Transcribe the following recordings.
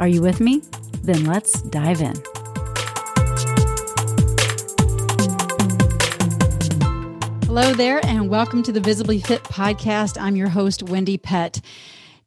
Are you with me? Then let's dive in. Hello there, and welcome to the Visibly Fit podcast. I'm your host, Wendie Pett.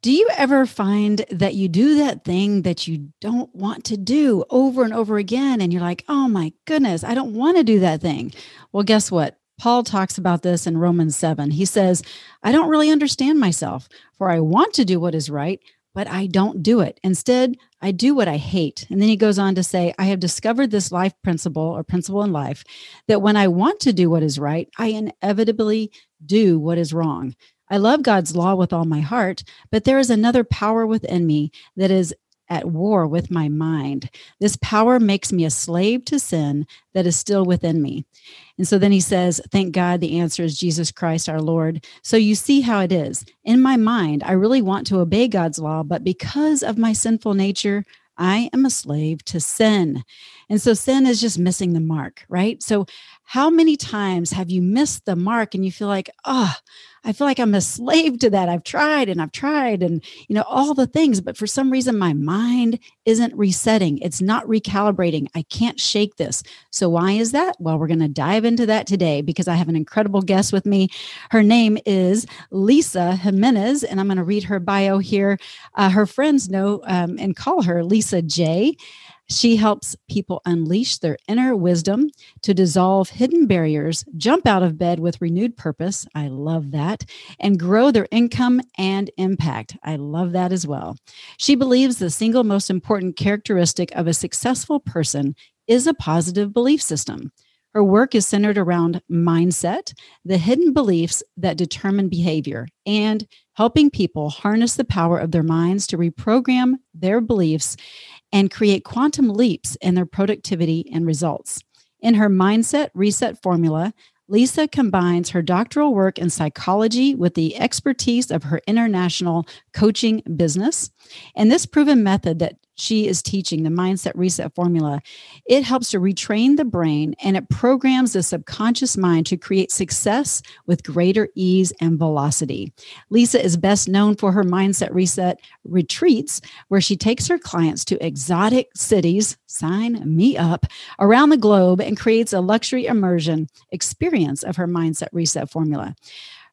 Do you ever find that you do that thing that you don't want to do over and over again? And you're like, oh my goodness, I don't want to do that thing. Well, guess what? Paul talks about this in Romans 7. He says, I don't really understand myself, for I want to do what is right, but I don't do it. Instead, I do what I hate. And then he goes on to say, I have discovered this life principle or principle in life that when I want to do what is right, I inevitably do what is wrong. I love God's law with all my heart, but there is another power within me that is at war with my mind. This power makes me a slave to sin that is still within me. And so then he says, Thank God the answer is Jesus Christ our Lord. So you see how it is. In my mind, I really want to obey God's law, but because of my sinful nature, I am a slave to sin. And so sin is just missing the mark, right? So, how many times have you missed the mark and you feel like, oh, I feel like I'm a slave to that. I've tried and I've tried and, you know, all the things, but for some reason my mind isn't resetting. It's not recalibrating. I can't shake this. So, why is that? Well, we're going to dive into that today because I have an incredible guest with me. Her name is Lisa Jimenez, and I'm going to read her bio here. Uh, her friends know um, and call her Lisa J. She helps people unleash their inner wisdom to dissolve hidden barriers, jump out of bed with renewed purpose. I love that. And grow their income and impact. I love that as well. She believes the single most important characteristic of a successful person is a positive belief system. Her work is centered around mindset, the hidden beliefs that determine behavior, and helping people harness the power of their minds to reprogram their beliefs and create quantum leaps in their productivity and results. In her Mindset Reset formula, Lisa combines her doctoral work in psychology with the expertise of her international coaching business. And this proven method that she is teaching, the mindset reset formula, it helps to retrain the brain and it programs the subconscious mind to create success with greater ease and velocity. Lisa is best known for her mindset reset retreats, where she takes her clients to exotic cities, sign me up, around the globe and creates a luxury immersion experience of her mindset reset formula.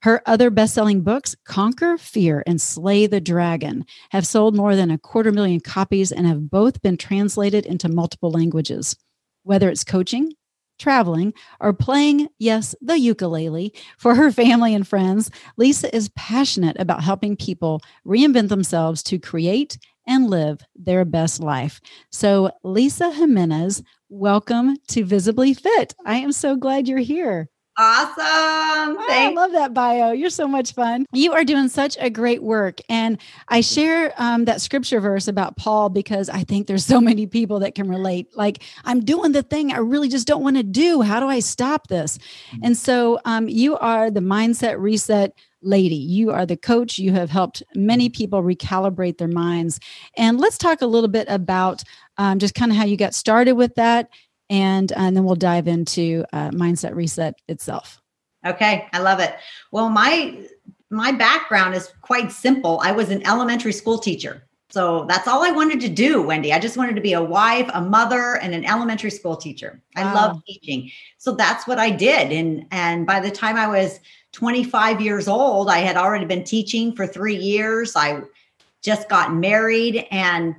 Her other best selling books, Conquer Fear and Slay the Dragon, have sold more than a quarter million copies and have both been translated into multiple languages. Whether it's coaching, traveling, or playing, yes, the ukulele for her family and friends, Lisa is passionate about helping people reinvent themselves to create and live their best life. So, Lisa Jimenez, welcome to Visibly Fit. I am so glad you're here. Awesome. I love that bio. You're so much fun. You are doing such a great work. And I share um, that scripture verse about Paul because I think there's so many people that can relate. Like, I'm doing the thing I really just don't want to do. How do I stop this? Mm-hmm. And so um, you are the mindset reset lady. You are the coach. You have helped many people recalibrate their minds. And let's talk a little bit about um, just kind of how you got started with that and, and then we'll dive into uh, mindset reset itself. Okay, I love it. Well, my my background is quite simple. I was an elementary school teacher. So that's all I wanted to do, Wendie. I just wanted to be a wife, a mother, and an elementary school teacher. I wow. love teaching. So that's what I did. And and by the time I was 25 years old, I had already been teaching for three years. I just got married and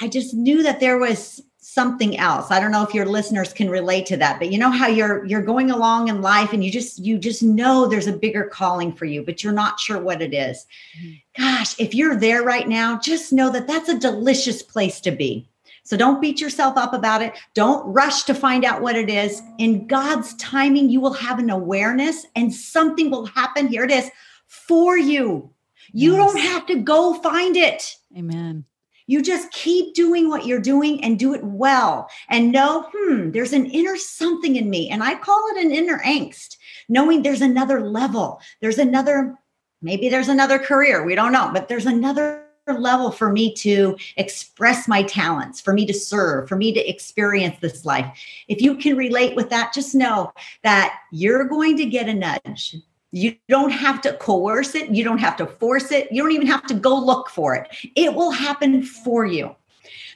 I just knew that there was something else. I don't know if your listeners can relate to that, but you know how you're you're going along in life and you just you just know there's a bigger calling for you, but you're not sure what it is. Mm-hmm. Gosh, if you're there right now, just know that that's a delicious place to be. So don't beat yourself up about it. Don't rush to find out what it is. In God's timing, you will have an awareness and something will happen. Here it is for you. You yes. don't have to go find it. Amen. You just keep doing what you're doing and do it well and know, hmm, there's an inner something in me. And I call it an inner angst, knowing there's another level. There's another, maybe there's another career. We don't know, but there's another level for me to express my talents, for me to serve, for me to experience this life. If you can relate with that, just know that you're going to get a nudge. You don't have to coerce it. You don't have to force it. You don't even have to go look for it. It will happen for you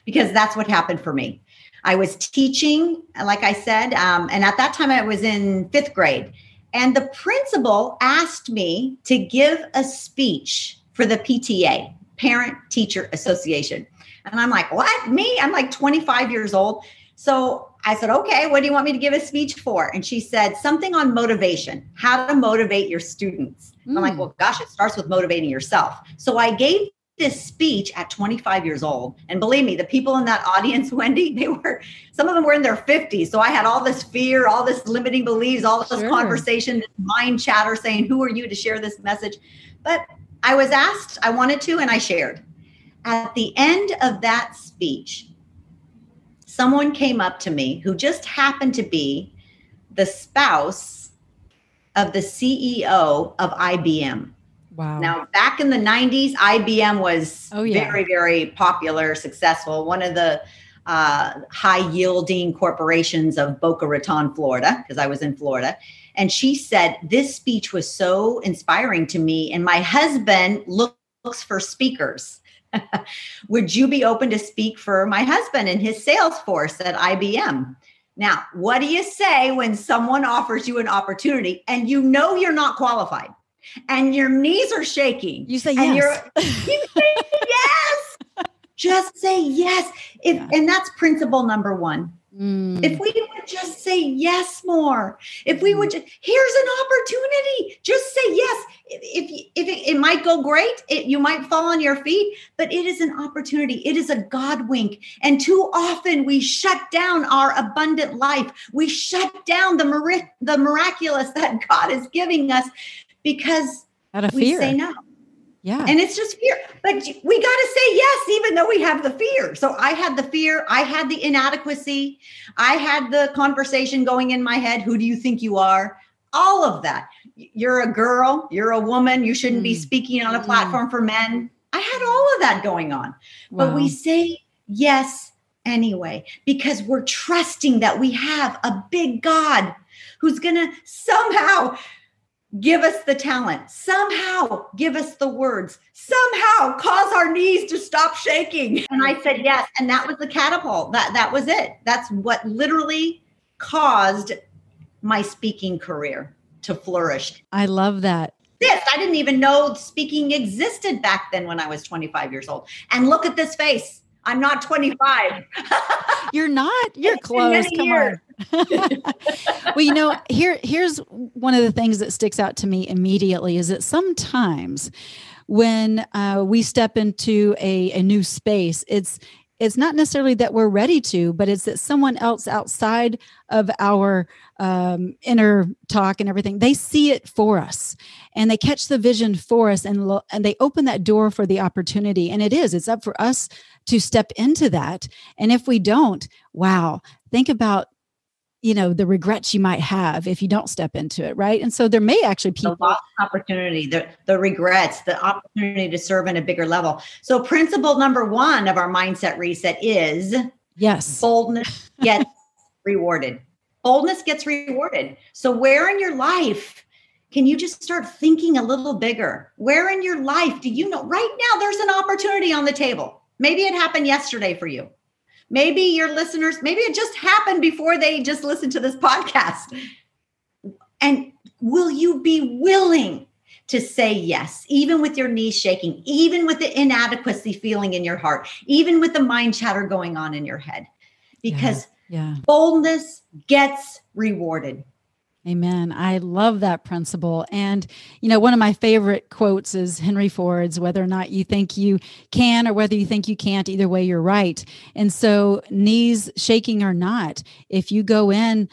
because that's what happened for me. I was teaching, like I said, um, and at that time I was in fifth grade. And the principal asked me to give a speech for the PTA. Parent Teacher Association. And I'm like, what? Me? I'm like 25 years old. So I said, okay, what do you want me to give a speech for? And she said, something on motivation, how to motivate your students. Mm. I'm like, hmm. well, gosh, it starts with motivating yourself. So I gave this speech at 25 years old. And believe me, the people in that audience, Wendie, they were, some of them were in their 50s. So I had all this fear, all this limiting beliefs, all this sure. conversation, this mind chatter saying, who are you to share this message? But I was asked, I wanted to, and I shared. At the end of that speech, someone came up to me who just happened to be the spouse of the CEO of IBM. Wow. Now, back in the 90s, IBM was oh, yeah. very, very popular, successful. One of the uh, high yielding corporations of Boca Raton, Florida, because I was in Florida. And she said, This speech was so inspiring to me. And my husband looks for speakers. Would you be open to speak for my husband and his sales force at IBM? Now, what do you say when someone offers you an opportunity and you know you're not qualified and your knees are shaking? You say yes. you say yes. Just say yes. If, yeah. And that's principle number one. Mm. If we would just say yes more, if we would, mm. just, here's an opportunity. Just say yes. If if it, it might go great, it, you might fall on your feet, but it is an opportunity. It is a God wink. And too often we shut down our abundant life. We shut down the mir- the miraculous that God is giving us because out of we fear. say no. Yeah. And it's just fear. But we got to say yes, even though we have the fear. So I had the fear. I had the inadequacy. I had the conversation going in my head. Who do you think you are? All of that. You're a girl. You're a woman. You shouldn't mm. be speaking on a platform mm. for men. I had all of that going on. Wow. But we say yes anyway because we're trusting that we have a big God who's going to somehow give us the talent. Somehow give us the words. Somehow cause our knees to stop shaking. And i said yes. And that was the catapult. That that was it. That's what literally caused my speaking career to flourish. I love that. This i didn't even know speaking existed back then when i was 25 years old. And look at this face. I'm not 25 you're not. You're close. Come years. on well, you know, here here's one of the things that sticks out to me immediately is that sometimes when uh, we step into a, a new space, it's it's not necessarily that we're ready to, but it's that someone else outside of our um, inner talk and everything, they see it for us and they catch the vision for us and, lo- and they open that door for the opportunity. And it is, it's up for us to step into that. And if we don't, wow, think about you know the regrets you might have if you don't step into it right? And so there may actually be the lost opportunity the, the regrets the opportunity to serve in a bigger level. So principle number one of our mindset reset is yes. boldness gets rewarded. Boldness gets rewarded. So where in your life can you just start thinking a little bigger? Where in your life do you know right now there's an opportunity on the table. Maybe it happened yesterday for you Maybe your listeners, maybe it just happened before they just listened to this podcast. And will you be willing? to say yes, even with your knees shaking, even with the inadequacy feeling in your heart, even with the mind chatter going on in your head. Because yeah. yeah. boldness gets rewarded. Amen. I love that principle. And, you know, one of my favorite quotes is Henry Ford's whether or not you think you can or whether you think you can't, either way, you're right. And so, knees shaking or not, if you go in,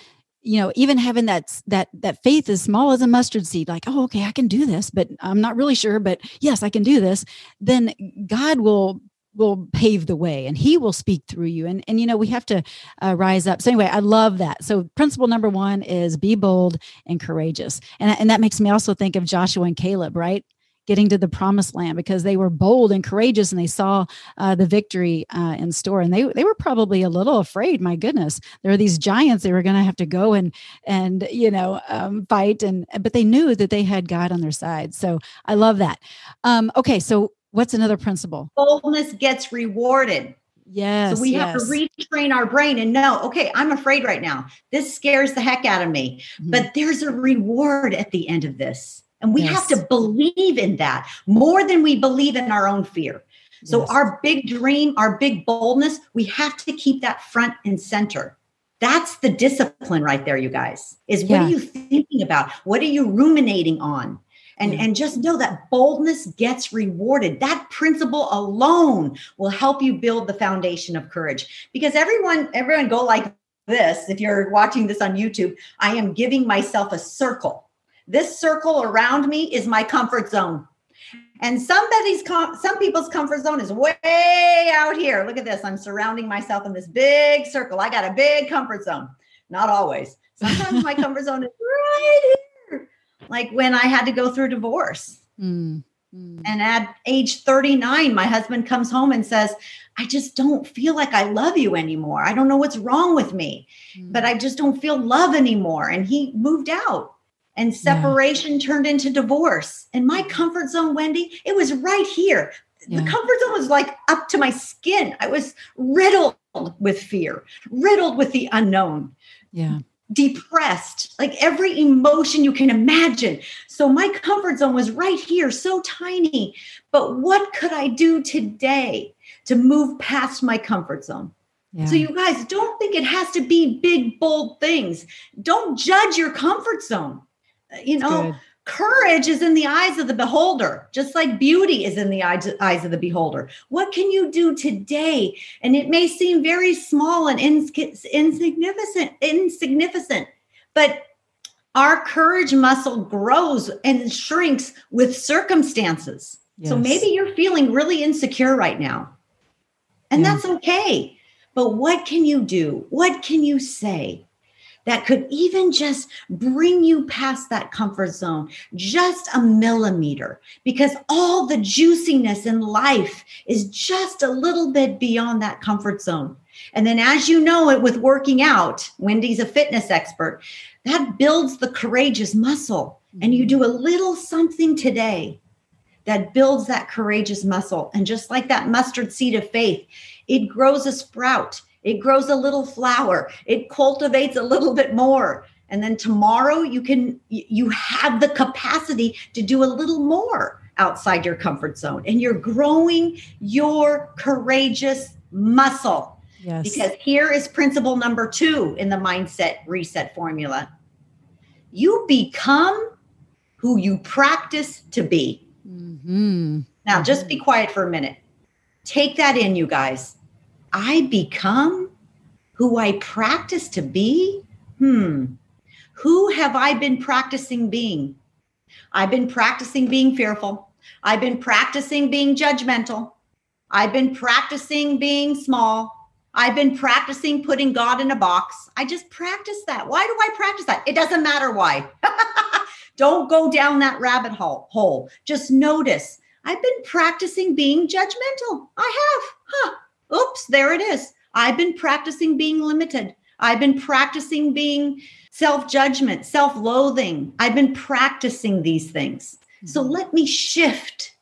you know even having that that that faith as small as a mustard seed like oh okay i can do this but i'm not really sure but yes i can do this then god will will pave the way and he will speak through you. And and you know we have to uh, rise up. So anyway i love that. So principle number one is be bold and courageous. And, and that makes me also think of joshua and caleb right? Getting to the promised land because they were bold and courageous and they saw uh, the victory uh, in store. And they they were probably a little afraid my goodness. There are these giants they were going to have to go and and you know um, fight and but they knew that they had god on their side. So i love that. Um, okay so What's another principle? Boldness gets rewarded. Yes. So we yes. have to retrain our brain and know, okay, I'm afraid right now. This scares the heck out of me. Mm-hmm. But there's a reward at the end of this. And we yes. have to believe in that more than we believe in our own fear. So yes. our big dream, our big boldness, we have to keep that front and center. That's the discipline right there, you guys. Is what yeah. are you thinking about? What are you ruminating on? And and just know that boldness gets rewarded. That principle alone will help you build the foundation of courage. Because everyone everyone go like this if you're watching this on youtube i am giving myself a circle. This circle around me is my comfort zone. And somebody's com- some people's comfort zone is way out here. Look at this. I'm surrounding myself in this big circle. I got a big comfort zone. Not always. Sometimes my comfort zone is right here like when I had to go through divorce. Mm. Mm. And at age 39, my husband comes home and says, I just don't feel like I love you anymore. I don't know what's wrong with me, mm. but I just don't feel love anymore. And he moved out and separation yeah. turned into divorce. And my comfort zone, Wendie, it was right here. Yeah. The comfort zone was like up to my skin. I was riddled with fear, riddled with the unknown. Yeah depressed, like every emotion you can imagine. So my comfort zone was right here, so tiny. But what could I do today to move past my comfort zone? Yeah. So, you guys don't think it has to be big, bold things. Don't judge your comfort zone. Uh, you know, Courage is in the eyes of the beholder, just like beauty is in the eyes of the beholder. What can you do today? And it may seem very small and insignificant, insignificant, but our courage muscle grows and shrinks with circumstances. Yes. So maybe you're feeling really insecure right now. And yeah. that's okay. But what can you do? What can you say? That could even just bring you past that comfort zone just a millimeter because all the juiciness in life is just a little bit beyond that comfort zone. And then, as you know it with working out, Wendie's a fitness expert, that builds the courageous muscle. And you mm-hmm. do a little something today that builds that courageous muscle. And just like that mustard seed of faith, it grows a sprout it grows a little flower. It cultivates a little bit more. And then tomorrow you can you have the capacity to do a little more outside your comfort zone and you're growing your courageous muscle. Yes. Because here is principle number 2 in the mindset reset formula. You become who you practice to be. Mm-hmm. Now, just be quiet for a minute. Take that in, you guys. I become who I practice to be? Hmm. Who have I been practicing being? I've been practicing being fearful. I've been practicing being judgmental. I've been practicing being small. I've been practicing putting God in a box. I just practice that. Why do I practice that? It doesn't matter why. Don't go down that rabbit hole. Just notice I've been practicing being judgmental. I have. Huh oops, there it is. I've been practicing being limited. I've been practicing being self judgment, self loathing. I've been practicing these things. So mm-hmm. let me shift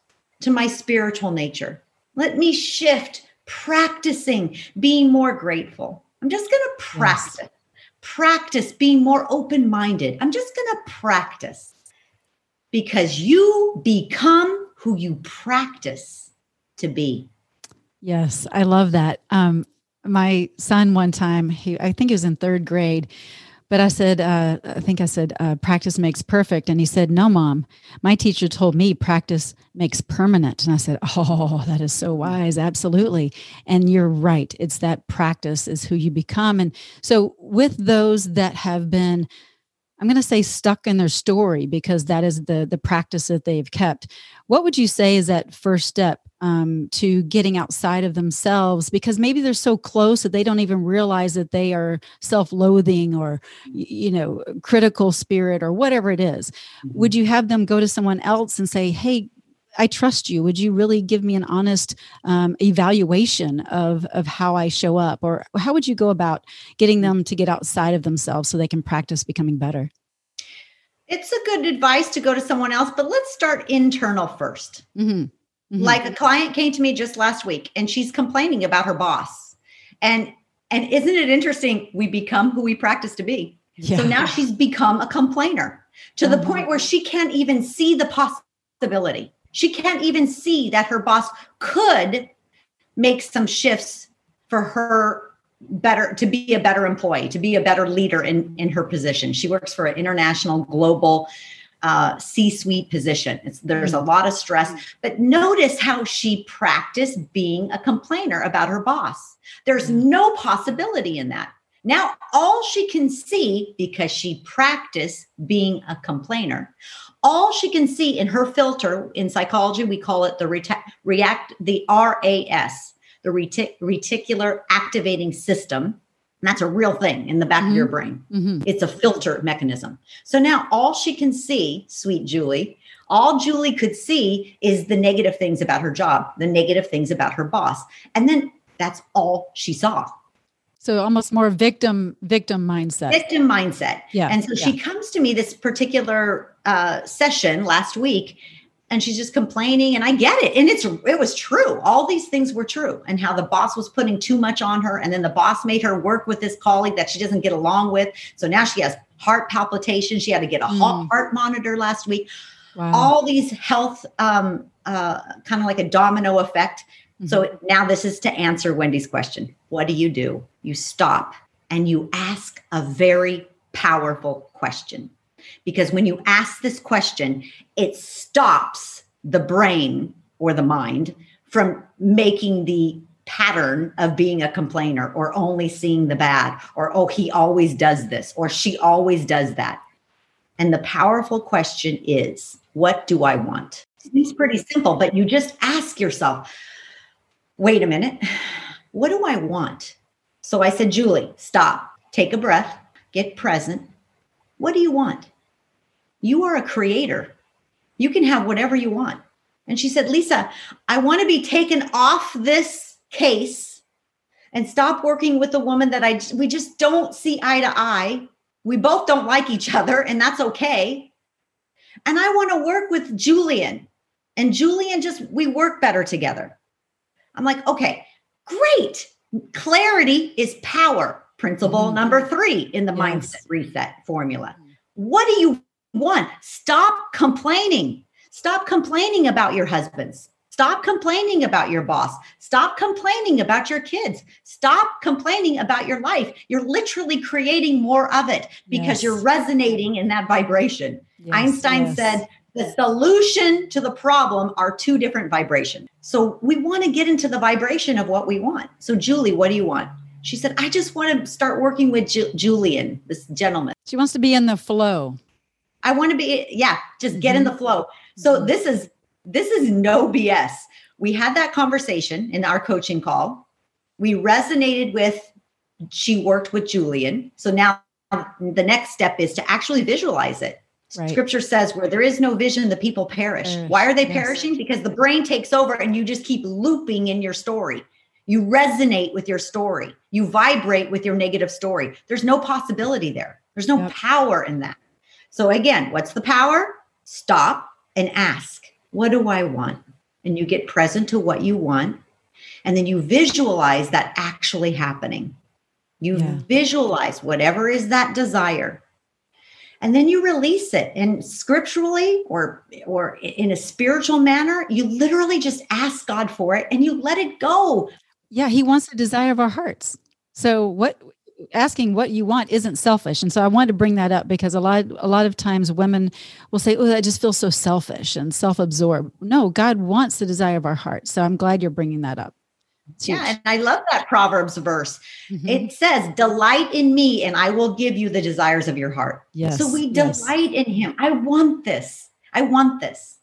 to my spiritual nature. Let me shift practicing being more grateful. I'm just going to practice. Yes. Practice being more open minded. I'm just going to practice. because you become who you practice to be. Yes, I love that. Um, my son, one time, he I think he was in third grade, but I said, uh, I think I said, uh, practice makes perfect. And he said, No, mom, my teacher told me practice makes permanent. And I said, Oh, that is so wise. Absolutely. And you're right. It's that practice is who you become. And so, with those that have been I'm going to say stuck in their story because that is the the practice that they've kept. What would you say is that first step um, to getting outside of themselves? Because maybe they're so close that they don't even realize that they are self-loathing or you know critical spirit or whatever it is. Mm-hmm. Would you have them go to someone else and say, "Hey, I trust you. Would you really give me an honest um, evaluation of of how I show up, or how would you go about getting them to get outside of themselves so they can practice becoming better? It's a good advice to go to someone else, but let's start internal 1st mm-hmm. Mm-hmm. Like a client came to me just last week, and she's complaining about her boss, and and isn't it interesting? We become who we practice to be. Yeah. So now she's become a complainer to the uh-huh. point where she can't even see the possibility she can't even see that her boss could make some shifts for her better to be a better employee to be a better leader in in her position she works for an international global uh, c-suite position it's, there's a mm. lot of stress but notice how she practiced being a complainer about her boss there's mm. no possibility in that now all she can see because she practiced being a complainer all she can see in her filter in psychology we call it the reta- react the ras the retic- reticular activating system and that's a real thing in the back mm-hmm. of your mm-hmm. brain mm-hmm. it's a filter mechanism so now all she can see sweet julie all julie could see is the negative things about her job the negative things about her boss and then that's all she saw so almost more victim victim mindset. Victim mindset. Yeah. And so yeah. she comes to me this particular uh, session last week, and she's just complaining, and I get it, and it's it was true. All these things were true, and how the boss was putting too much on her, and then the boss made her work with this colleague that she doesn't get along with. So now she has heart palpitations. She had to get a mm. heart monitor last week. Wow. All these health, um, uh, kind of like a domino effect. Mm-hmm. So now this is to answer Wendie's question. What do you do? You stop and you ask a very powerful question. Because when you ask this question, it stops the brain or the mind from making the pattern of being a complainer or only seeing the bad or, oh, he always does this or she always does that. And the powerful question is, what do I want? It's pretty simple, but you just ask yourself, wait a minute, what do I want? So I said, Julie, stop, take a breath, get present. What do you want? You are a creator. You can have whatever you want. And she said, Lisa, I want to be taken off this case and stop working with a woman that I we just don't see eye to eye. We both don't like each other, and that's okay. And I want to work with Julian. And Julian just we work better together. I'm like, okay, great. Clarity is power. Principle mm-hmm. number three in the yes. mindset reset formula. What do you want? Stop complaining. Stop complaining about your husbands. Stop complaining about your boss. Stop complaining about your kids. Stop complaining about your life. You're literally creating more of it because yes. you're resonating in that vibration. Yes, Einstein yes. said the solution to the problem are two different vibrations. So we want to get into the vibration of what we want. So, Julie, what do you want? She said, I just want to start working with Ju- Julian, this gentleman. She wants to be in the flow. I want to be, yeah, just get mm-hmm. in the flow. So mm-hmm. this is this is no BS. We had that conversation in our coaching call. We resonated with she worked with Julian. So now the next step is to actually visualize it. Right. Scripture says, where there is no vision, the people perish. Why are they yes. perishing? Because the brain takes over and you just keep looping in your story. You resonate with your story, you vibrate with your negative story. There's no possibility there, there's no yep. power in that. So, again, what's the power? Stop and ask, What do I want? And you get present to what you want. And then you visualize that actually happening. You yeah. visualize whatever is that desire and then you release it and scripturally or or in a spiritual manner you literally just ask god for it and you let it go yeah he wants the desire of our hearts so what asking what you want isn't selfish and so i wanted to bring that up because a lot a lot of times women will say oh i just feel so selfish and self-absorbed no god wants the desire of our heart so i'm glad you're bringing that up yeah, and I love that Proverbs verse. Mm-hmm. It says, Delight in me, and I will give you the desires of your heart. Yes. So we delight yes. in him. I want this. I want this.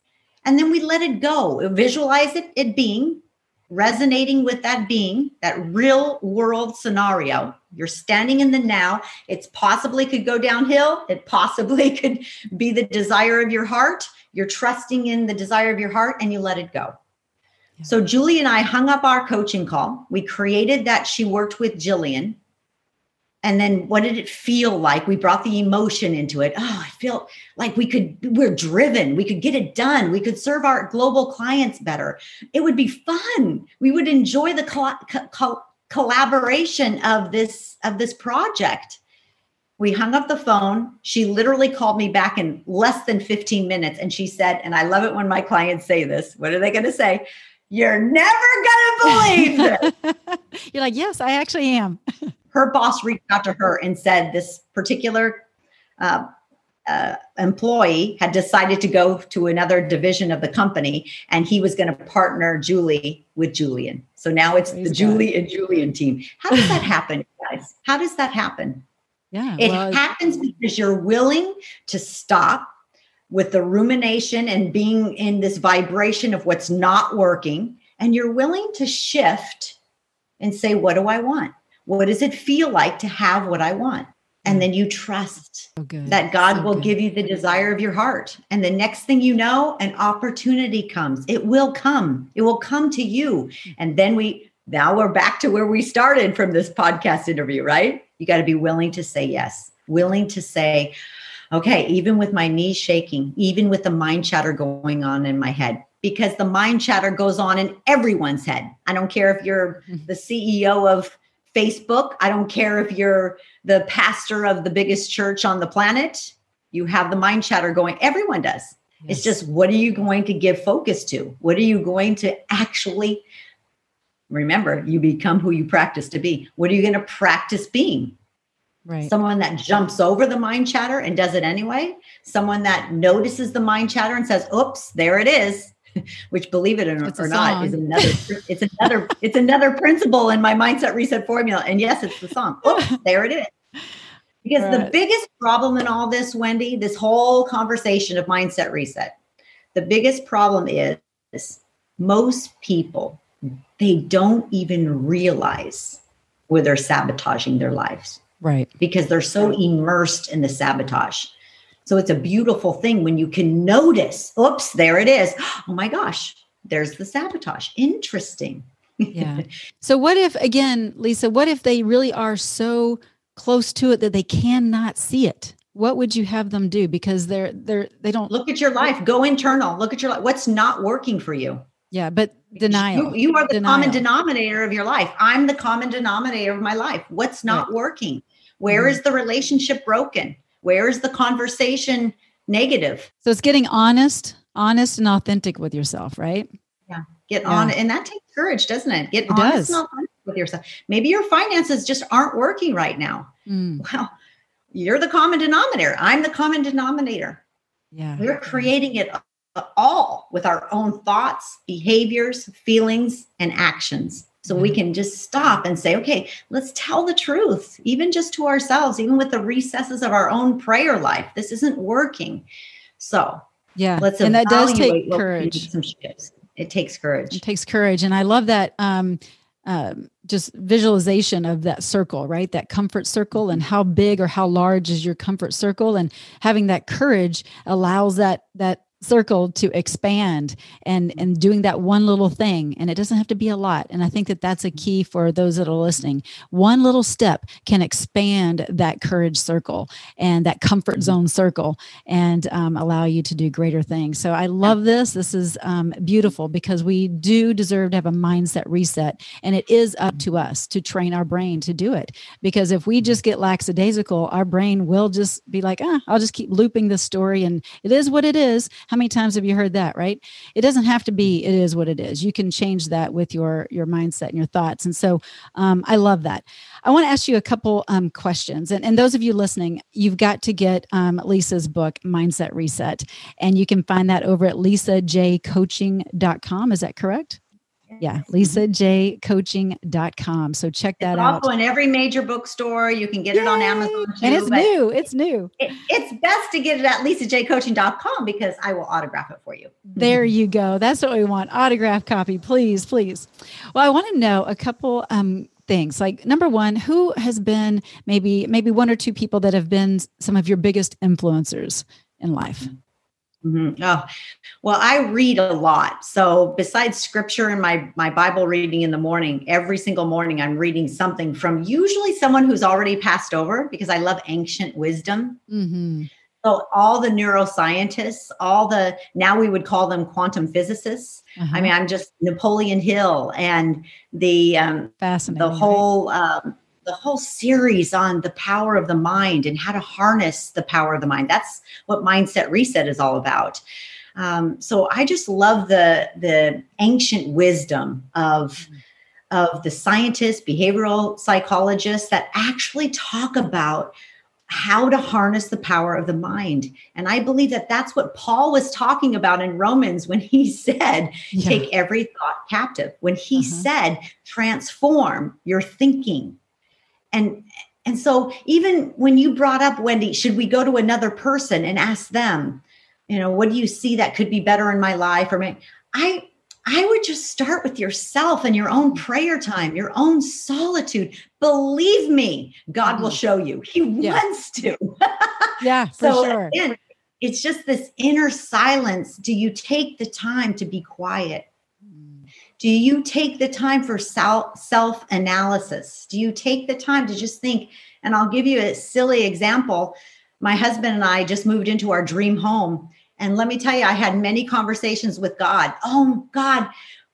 And then we let it go. Visualize it, it being, resonating with that being, that real world scenario. You're standing in the now. It's possibly could go downhill. It possibly could be the desire of your heart. You're trusting in the desire of your heart and you let it go. So Julie and I hung up our coaching call. We created that she worked with Jillian. And then what did it feel like? We brought the emotion into it. Oh, I feel like we could, we're driven. We could get it done. We could serve our global clients better. It would be fun. We would enjoy the col- co- collaboration of this, of this project. We hung up the phone. She literally called me back in less than 15 minutes. And she said, and I love it when my clients say this. What are they going to say? You're never going to believe this. You're like, yes, I actually am. her boss reached out to her and said this particular uh, uh, employee had decided to go to another division of the company and he was going to partner Julie with Julian. So now it's Praise the God. Julie and Julian team. How does that happen, guys? How does that happen? Yeah. It well, happens because you're willing to stop with the rumination and being in this vibration of what's not working. And you're willing to shift and say, What do I want? What does it feel like to have what I want? And mm. then you trust so that God so will good. give you the desire of your heart. And the next thing you know, an opportunity comes. It will come. It will come to you. And then we, now we're back to where we started from this podcast interview, right? You got to be willing to say yes, willing to say, okay, even with my knees shaking, even with the mind chatter going on in my head, because the mind chatter goes on in everyone's head. I don't care if you're the CEO of Facebook, I don't care if you're the pastor of the biggest church on the planet. You have the mind chatter going, everyone does. Yes. It's just what are you going to give focus to? What are you going to actually remember? You become who you practice to be. What are you going to practice being? Right. Someone that jumps over the mind chatter and does it anyway. Someone that notices the mind chatter and says, "Oops, there it is." Which, believe it or, or not, is another. It's another. it's another principle in my mindset reset formula. And yes, it's the song. Oops, oh, there it is. Because right. the biggest problem in all this, Wendie, this whole conversation of mindset reset, the biggest problem is most people they don't even realize where they're sabotaging their lives. Right. Because they're so immersed in the sabotage. So it's a beautiful thing when you can notice, oops, there it is. Oh my gosh, there's the sabotage. Interesting. yeah. So what if again, Lisa, what if they really are so close to it that they cannot see it? What would you have them do because they're they're they don't look at your life, go internal, look at your life. What's not working for you? Yeah, but denial. You, you are the denial. common denominator of your life. I'm the common denominator of my life. What's not right. working? Where mm-hmm. is the relationship broken? Where is the conversation negative? So it's getting honest, honest and authentic with yourself, right? Yeah. Get yeah. on. And that takes courage, doesn't it? Get it honest does. and authentic with yourself. Maybe your finances just aren't working right now. Mm. Well, you're the common denominator. I'm the common denominator. Yeah. We're creating it all with our own thoughts, behaviors, feelings, and actions. So we can just stop and say, okay, let's tell the truth, even just to ourselves, even with the recesses of our own prayer life. This isn't working. So yeah, let's and that does take courage. Some shifts. It takes courage. It takes courage, and I love that. Um, um, just visualization of that circle, right? That comfort circle, and how big or how large is your comfort circle, and having that courage allows that that circle to expand and and doing that one little thing and it doesn't have to be a lot. And i think that that's a key for those that are listening. One little step can expand that courage circle and that comfort mm-hmm. zone circle and um, allow you to do greater things. So i love this. This is um, beautiful because we do deserve to have a mindset reset and it is up to us to train our brain to do it. Because if we mm-hmm. just get lackadaisical our brain will just be like ah i'll just keep looping this story and it is what it is how many times have you heard that, right? It doesn't have to be it is what it is. You can change that with your your mindset and your thoughts. And so um, I love that. I want to ask you a couple um, questions. And, and those of you listening, you've got to get um, Lisa's book, Mindset Reset. And you can find that over at lisajcoaching.com. Is that correct? Yeah, lisajcoaching.com. So check that it's out. Also in every major bookstore. You can get Yay! it on Amazon. Too, and it's new. It's new. It, it's best to get it at lisajcoaching.com because I will autograph it for you. There you go. That's what we want. Autograph copy, please, please. Well, I want to know a couple um, things like number one who has been maybe maybe one or two people that have been some of your biggest influencers in life Mm-hmm. Oh, well, I read a lot. So besides scripture and my my Bible reading in the morning, every single morning I'm reading something from usually someone who's already passed over because I love ancient wisdom. Mm-hmm. So all the neuroscientists, all the now we would call them quantum physicists. Uh-huh. I mean, I'm just Napoleon Hill and the um, fascinating the whole. Um, the whole series on the power of the mind and how to harness the power of the mind. That's what Mindset Reset is all about. Um, so I just love the the ancient wisdom of of the scientists, behavioral psychologists that actually talk about how to harness the power of the mind. And I believe that that's what Paul was talking about in Romans when he said, yeah. take every thought captive. When he uh-huh. said, transform your thinking and and so even when you brought up wendie should we go to another person and ask them you know what do you see that could be better in my life? Or my, i i would just start with yourself and your own prayer time your own solitude. Believe me god mm-hmm. will show you. He yeah. wants to. Yeah for so sure. again, it's just this inner silence. Do you take the time to be quiet do you take the time for self analysis? Do you take the time to just think? And I'll give you a silly example. My husband and I just moved into our dream home. And let me tell you, I had many conversations with God. Oh, God,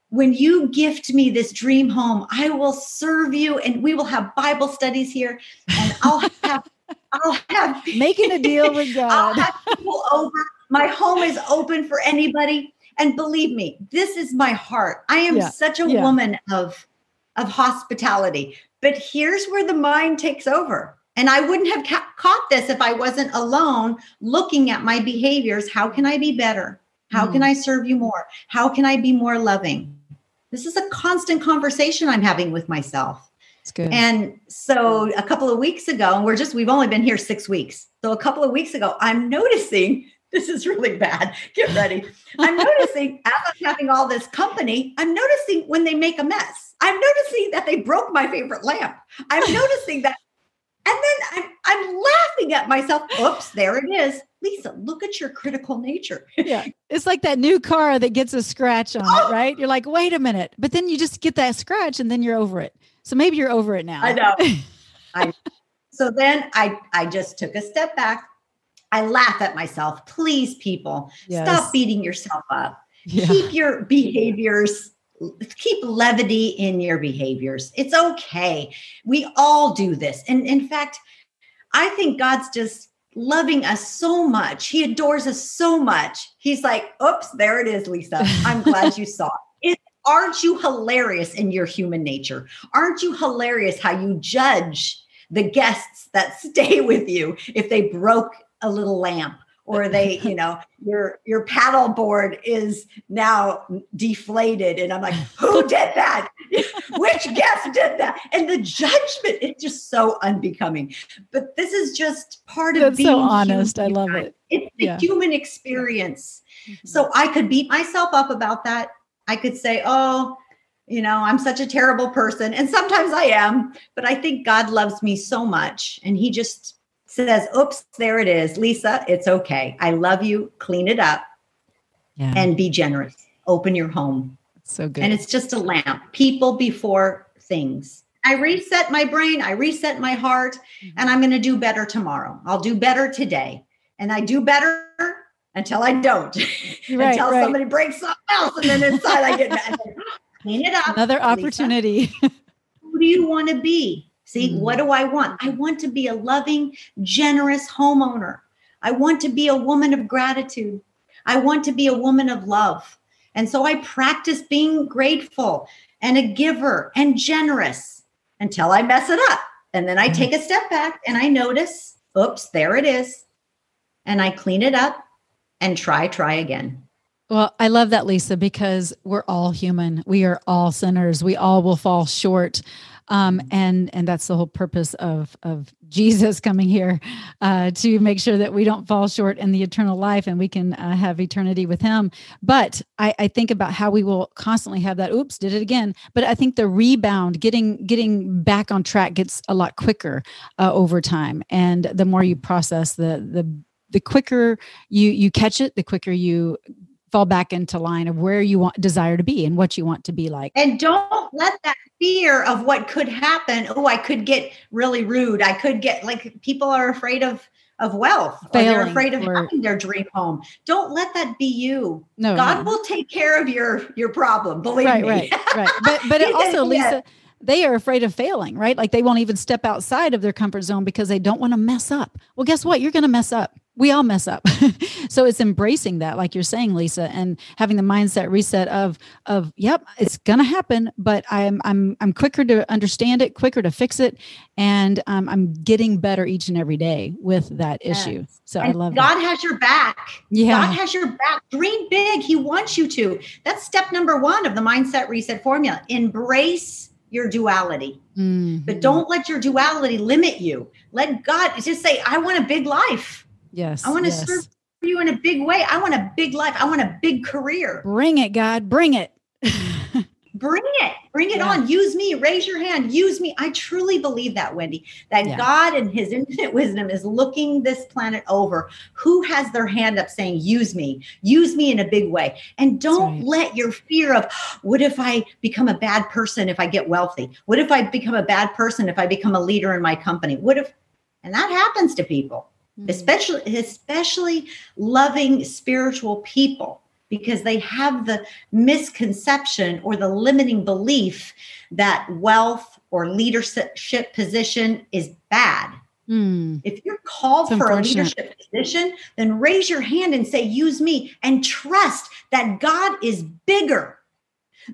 when you gift me this dream home, I will serve you and we will have Bible studies here. And I'll have, I'll have making a deal with God. I'll have people over. My home is open for anybody. And believe me, this is my heart. I am yeah. such a yeah. woman of of hospitality. But here's where the mind takes over. And I wouldn't have ca- caught this if I wasn't alone looking at my behaviors. How can I be better? How mm. can I serve you more? How can I be more loving? This is a constant conversation I'm having with myself. And so a couple of weeks ago, and we're just, we've only been here six weeks. So a couple of weeks ago, I'm noticing this is really bad. Get ready. I'm noticing as I'm having all this company, I'm noticing when they make a mess. I'm noticing that they broke my favorite lamp. I'm noticing that. And then I'm, I'm laughing at myself. Oops, there it is. Lisa, look at your critical nature. yeah. It's like that new car that gets a scratch on oh. it, right? You're like, wait a minute. But then you just get that scratch and then you're over it. So maybe you're over it now. I know. I, so then I, I just took a step back I laugh at myself. Please, people, yes. stop beating yourself up. Yeah. Keep your behaviors, keep levity in your behaviors. It's okay. We all do this. And in fact, I think God's just loving us so much. He adores us so much. He's like, oops, there it is, Lisa. I'm glad you saw it. Aren't you hilarious in your human nature? Aren't you hilarious how you judge the guests that stay with you if they broke a little lamp or they you know your your paddle board is now deflated and i'm like who did that? Which guest did that? And the judgment it's just so unbecoming. But this is just part That's of being so honest. Human. i love it. It's the yeah. human experience. Mm-hmm. so i could beat myself up about that. I could say oh you know i'm such a terrible person and sometimes i am but i think god loves me so much and he just says, Oops, there it is. Lisa, it's okay. I love you. Clean it up. Yeah. and be generous. Open your home. so good. And it's just a lamp. People before things. I reset my brain, I reset my heart, Mm-hmm. and I'm going to do better tomorrow. I'll do better today. And I do better until I don't. Right, until right. somebody breaks something else. And then inside I get mad. Clean it up. Another Lisa. opportunity. Who do you want to be? See, Mm. what do I want? I want to be a loving, generous homeowner. I want to be a woman of gratitude. I want to be a woman of love. And so I practice being grateful and a giver and generous until I mess it up. And then I take a step back and I notice, oops, there it is. And I clean it up and try, try again. Well, I love that, Lisa, because we're all human. We are all sinners. We all will fall short. Um, and and that's the whole purpose of of Jesus coming here uh, to make sure that we don't fall short in the eternal life and we can uh, have eternity with Him. But I, I think about how we will constantly have that. Oops, did it again. But I think the rebound, getting getting back on track, gets a lot quicker uh, over time. And the more you process, the the the quicker you you catch it, the quicker you fall back into line of where you want desire to be and what you want to be like. And don't let that fear of what could happen. Oh, I could get really rude. I could get like people are afraid of of wealth. Or they're afraid of or- having their dream home. Don't let that be you. No, God no. will take care of your your problem. Believe right, me. right, right. But but it also. Lisa, they are afraid of failing, right? Like they won't even step outside of their comfort zone because they don't want to mess up. Well, guess what? You're going to mess up. We all mess up. so it's embracing that, like you're saying, Lisa, and having the mindset reset of of yep, it's going to happen, but I'm I'm I'm quicker to understand it, quicker to fix it, and um, I'm getting better each and every day with that issue. Yes. So I And love God that. has your back. Yeah. God has your back. Dream big. He wants you to. That's step number one of the mindset reset formula. Embrace your duality. Mhm. But don't let your duality limit you. Let God just say, I want a big life. Yes. I want to yes. serve you in a big way. I want a big life. I want a big career. Bring it, God. Bring it. Bring it. Bring it Yeah. on. Use me. Raise your hand. Use me. I truly believe that, Wendie, that Yeah. God and his infinite wisdom is looking this planet over. Who has their hand up saying, use me, use me in a big way? And don't right. let your fear of, what if I become a bad person if I get wealthy? What if I become a bad person if I become a leader in my company? What if, and that happens to people Mm-hmm. especially especially loving spiritual people because they have the misconception or the limiting belief that wealth or leadership position is bad Mm. if you're called It's for a leadership position then raise your hand and say use me and trust that god is bigger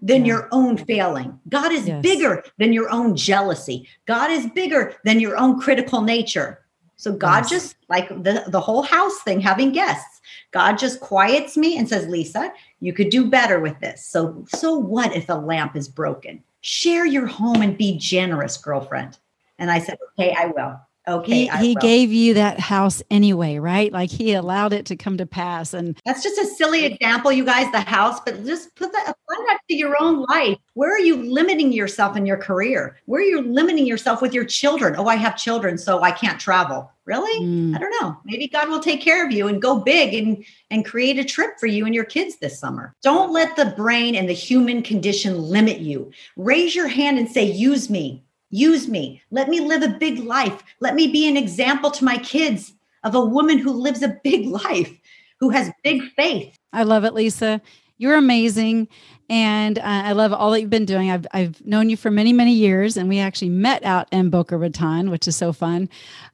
than Yeah. your own failing. God is Yes. bigger than your own jealousy. God is bigger than your own critical nature. So God Yes. just like the, the whole house thing, having guests, God just quiets me and says, Lisa, you could do better with this. So, so what if a lamp is broken? Share your home and be generous, girlfriend. And I said, okay, I will. Okay. he, he gave you that house anyway, right? Like he allowed it to come to pass. And That's just a silly example, you guys, the house, but just put that apply that to your own life. Where are you limiting yourself in your career? Where are you limiting yourself with your children? Oh, I have children, so I can't travel. Really? Mm. I don't know. Maybe God will take care of you and go big and and create a trip for you and your kids this summer. Don't let the brain and the human condition limit you. Raise your hand and say, use me. Use me. Let me live a big life. Let me be an example to my kids of a woman who lives a big life, who has big faith. I love it, Lisa. You're amazing. And uh, I love all that you've been doing. I've, I've known you for many, many years, and we actually met out in Boca Raton, which is so fun.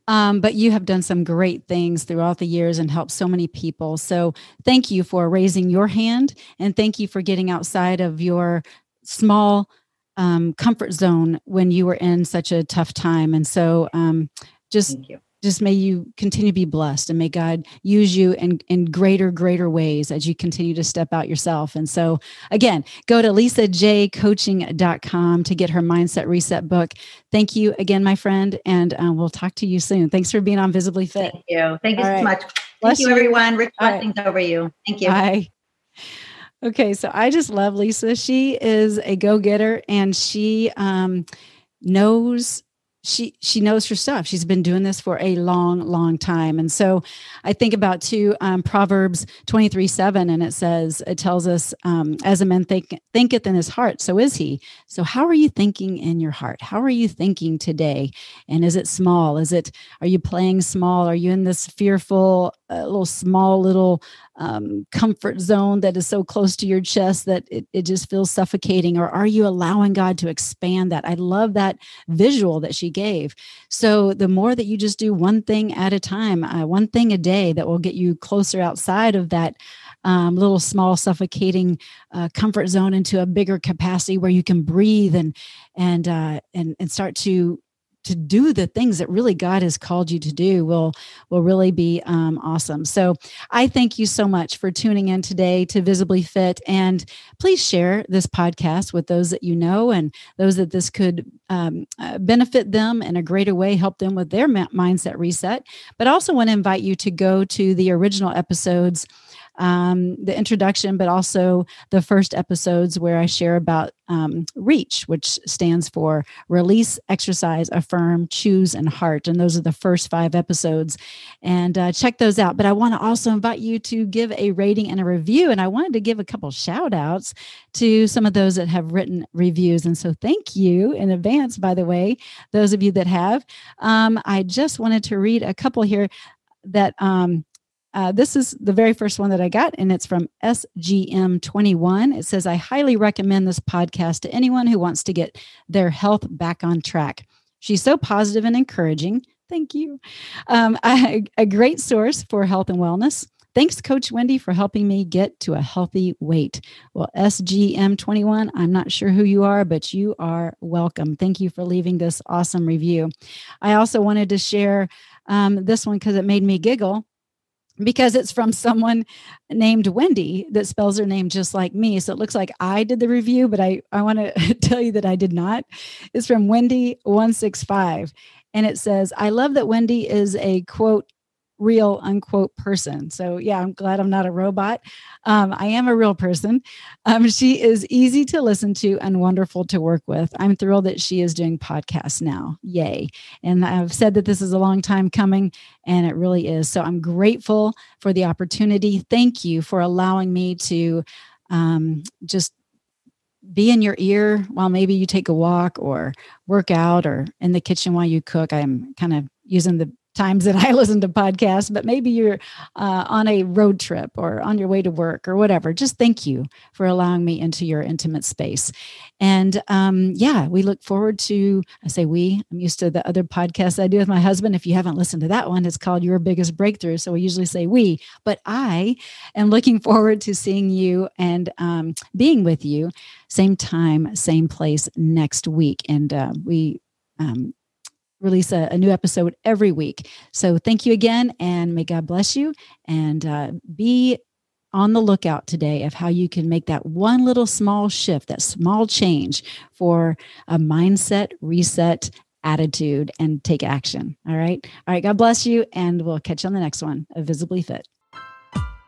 Um, but you have done some great things throughout the years and helped so many people. So thank you for raising your hand and thank you for getting outside of your small um, comfort zone when you were in such a tough time. And so um, just just may you continue to be blessed and may God use you in, in greater, greater ways as you continue to step out yourself. And so, again, go to lisajcoaching.com to get her Mindset Reset book. Thank you again, my friend, and uh, we'll talk to you soon. Thanks for being on Visibly Fit. Thank you. Thank you All so right. much. Thank you, you. everyone. Rich All right. blessings over you. Thank you. Bye. Okay, so I just love Lisa. She is a go getter and she um, knows she she knows her stuff. She's been doing this for a long, long time. And so I think about too um, Proverbs 23, 7, and it says, it tells us, um, as a man think, thinketh in his heart, so is he. So how are you thinking in your heart? How are you thinking today? And is it small? Is it, are you playing small? Are you in this fearful, uh, little small little um, comfort zone that is so close to your chest that it, it just feels suffocating? Or are you allowing God to expand that? I love that visual that she gave. So the more that you just do one thing at a time, uh, one thing a day that will get you closer outside of that um, little small suffocating uh, comfort zone into a bigger capacity where you can breathe and and uh, and and start to to do the things that really God has called you to do will will really be um, awesome. So I thank you so much for tuning in today to Visibly Fit, and please share this podcast with those that you know and those that this could um, uh, benefit them in a greater way, help them with their mindset reset. But I also want to invite you to go to the original episodes um, the introduction, but also the first episodes where I share about um, REACH, which stands for Release, Exercise, Affirm, Choose, and Heart. And those are the first five episodes. And uh, check those out. But I want to also invite you to give a rating and a review. And I wanted to give a couple shout outs to some of those that have written reviews. And so thank you in advance, by the way, those of you that have. Um, I just wanted to read a couple here that um, uh, this is the very first one that I got, and it's from SGM21. It says, I highly recommend this podcast to anyone who wants to get their health back on track. She's so positive and encouraging. Thank you. Um, I, a great source for health and wellness. Thanks, Coach Wendie, for helping me get to a healthy weight. Well, SGM21, I'm not sure who you are, but you are welcome. Thank you for leaving this awesome review. I also wanted to share um, this one because it made me giggle because it's from someone named Wendie that spells her name just like me. So it looks like I did the review, but I, I want to tell you that I did not. It's from Wendie165. And it says, I love that Wendie is a quote real unquote person. So yeah, I'm glad I'm not a robot. Um, I am a real person. Um, she is easy to listen to and wonderful to work with. I'm thrilled that she is doing podcasts now. Yay! And I've said that this is a long time coming, and it really is. So I'm grateful for the opportunity. Thank you for allowing me to um, just be in your ear while maybe you take a walk or work out or in the kitchen while you cook. I'm kind of using the times that I listen to podcasts, but maybe you're uh, on a road trip or on your way to work or whatever. Just thank you for allowing me into your intimate space. And um, yeah, we look forward to, I say we, I'm used to the other podcasts I do with my husband. If you haven't listened to that one, it's called Your Biggest Breakthrough. So we usually say we, but I am looking forward to seeing you and um, being with you same time, same place next week. And uh, we, um, release a, a, new episode every week. So thank you again, and may God bless you. And uh, be on the lookout today of how you can make that one little small shift, that small change for a mindset reset attitude and take action. All right. All right. God bless you. And we'll catch you on the next one of Visibly Fit.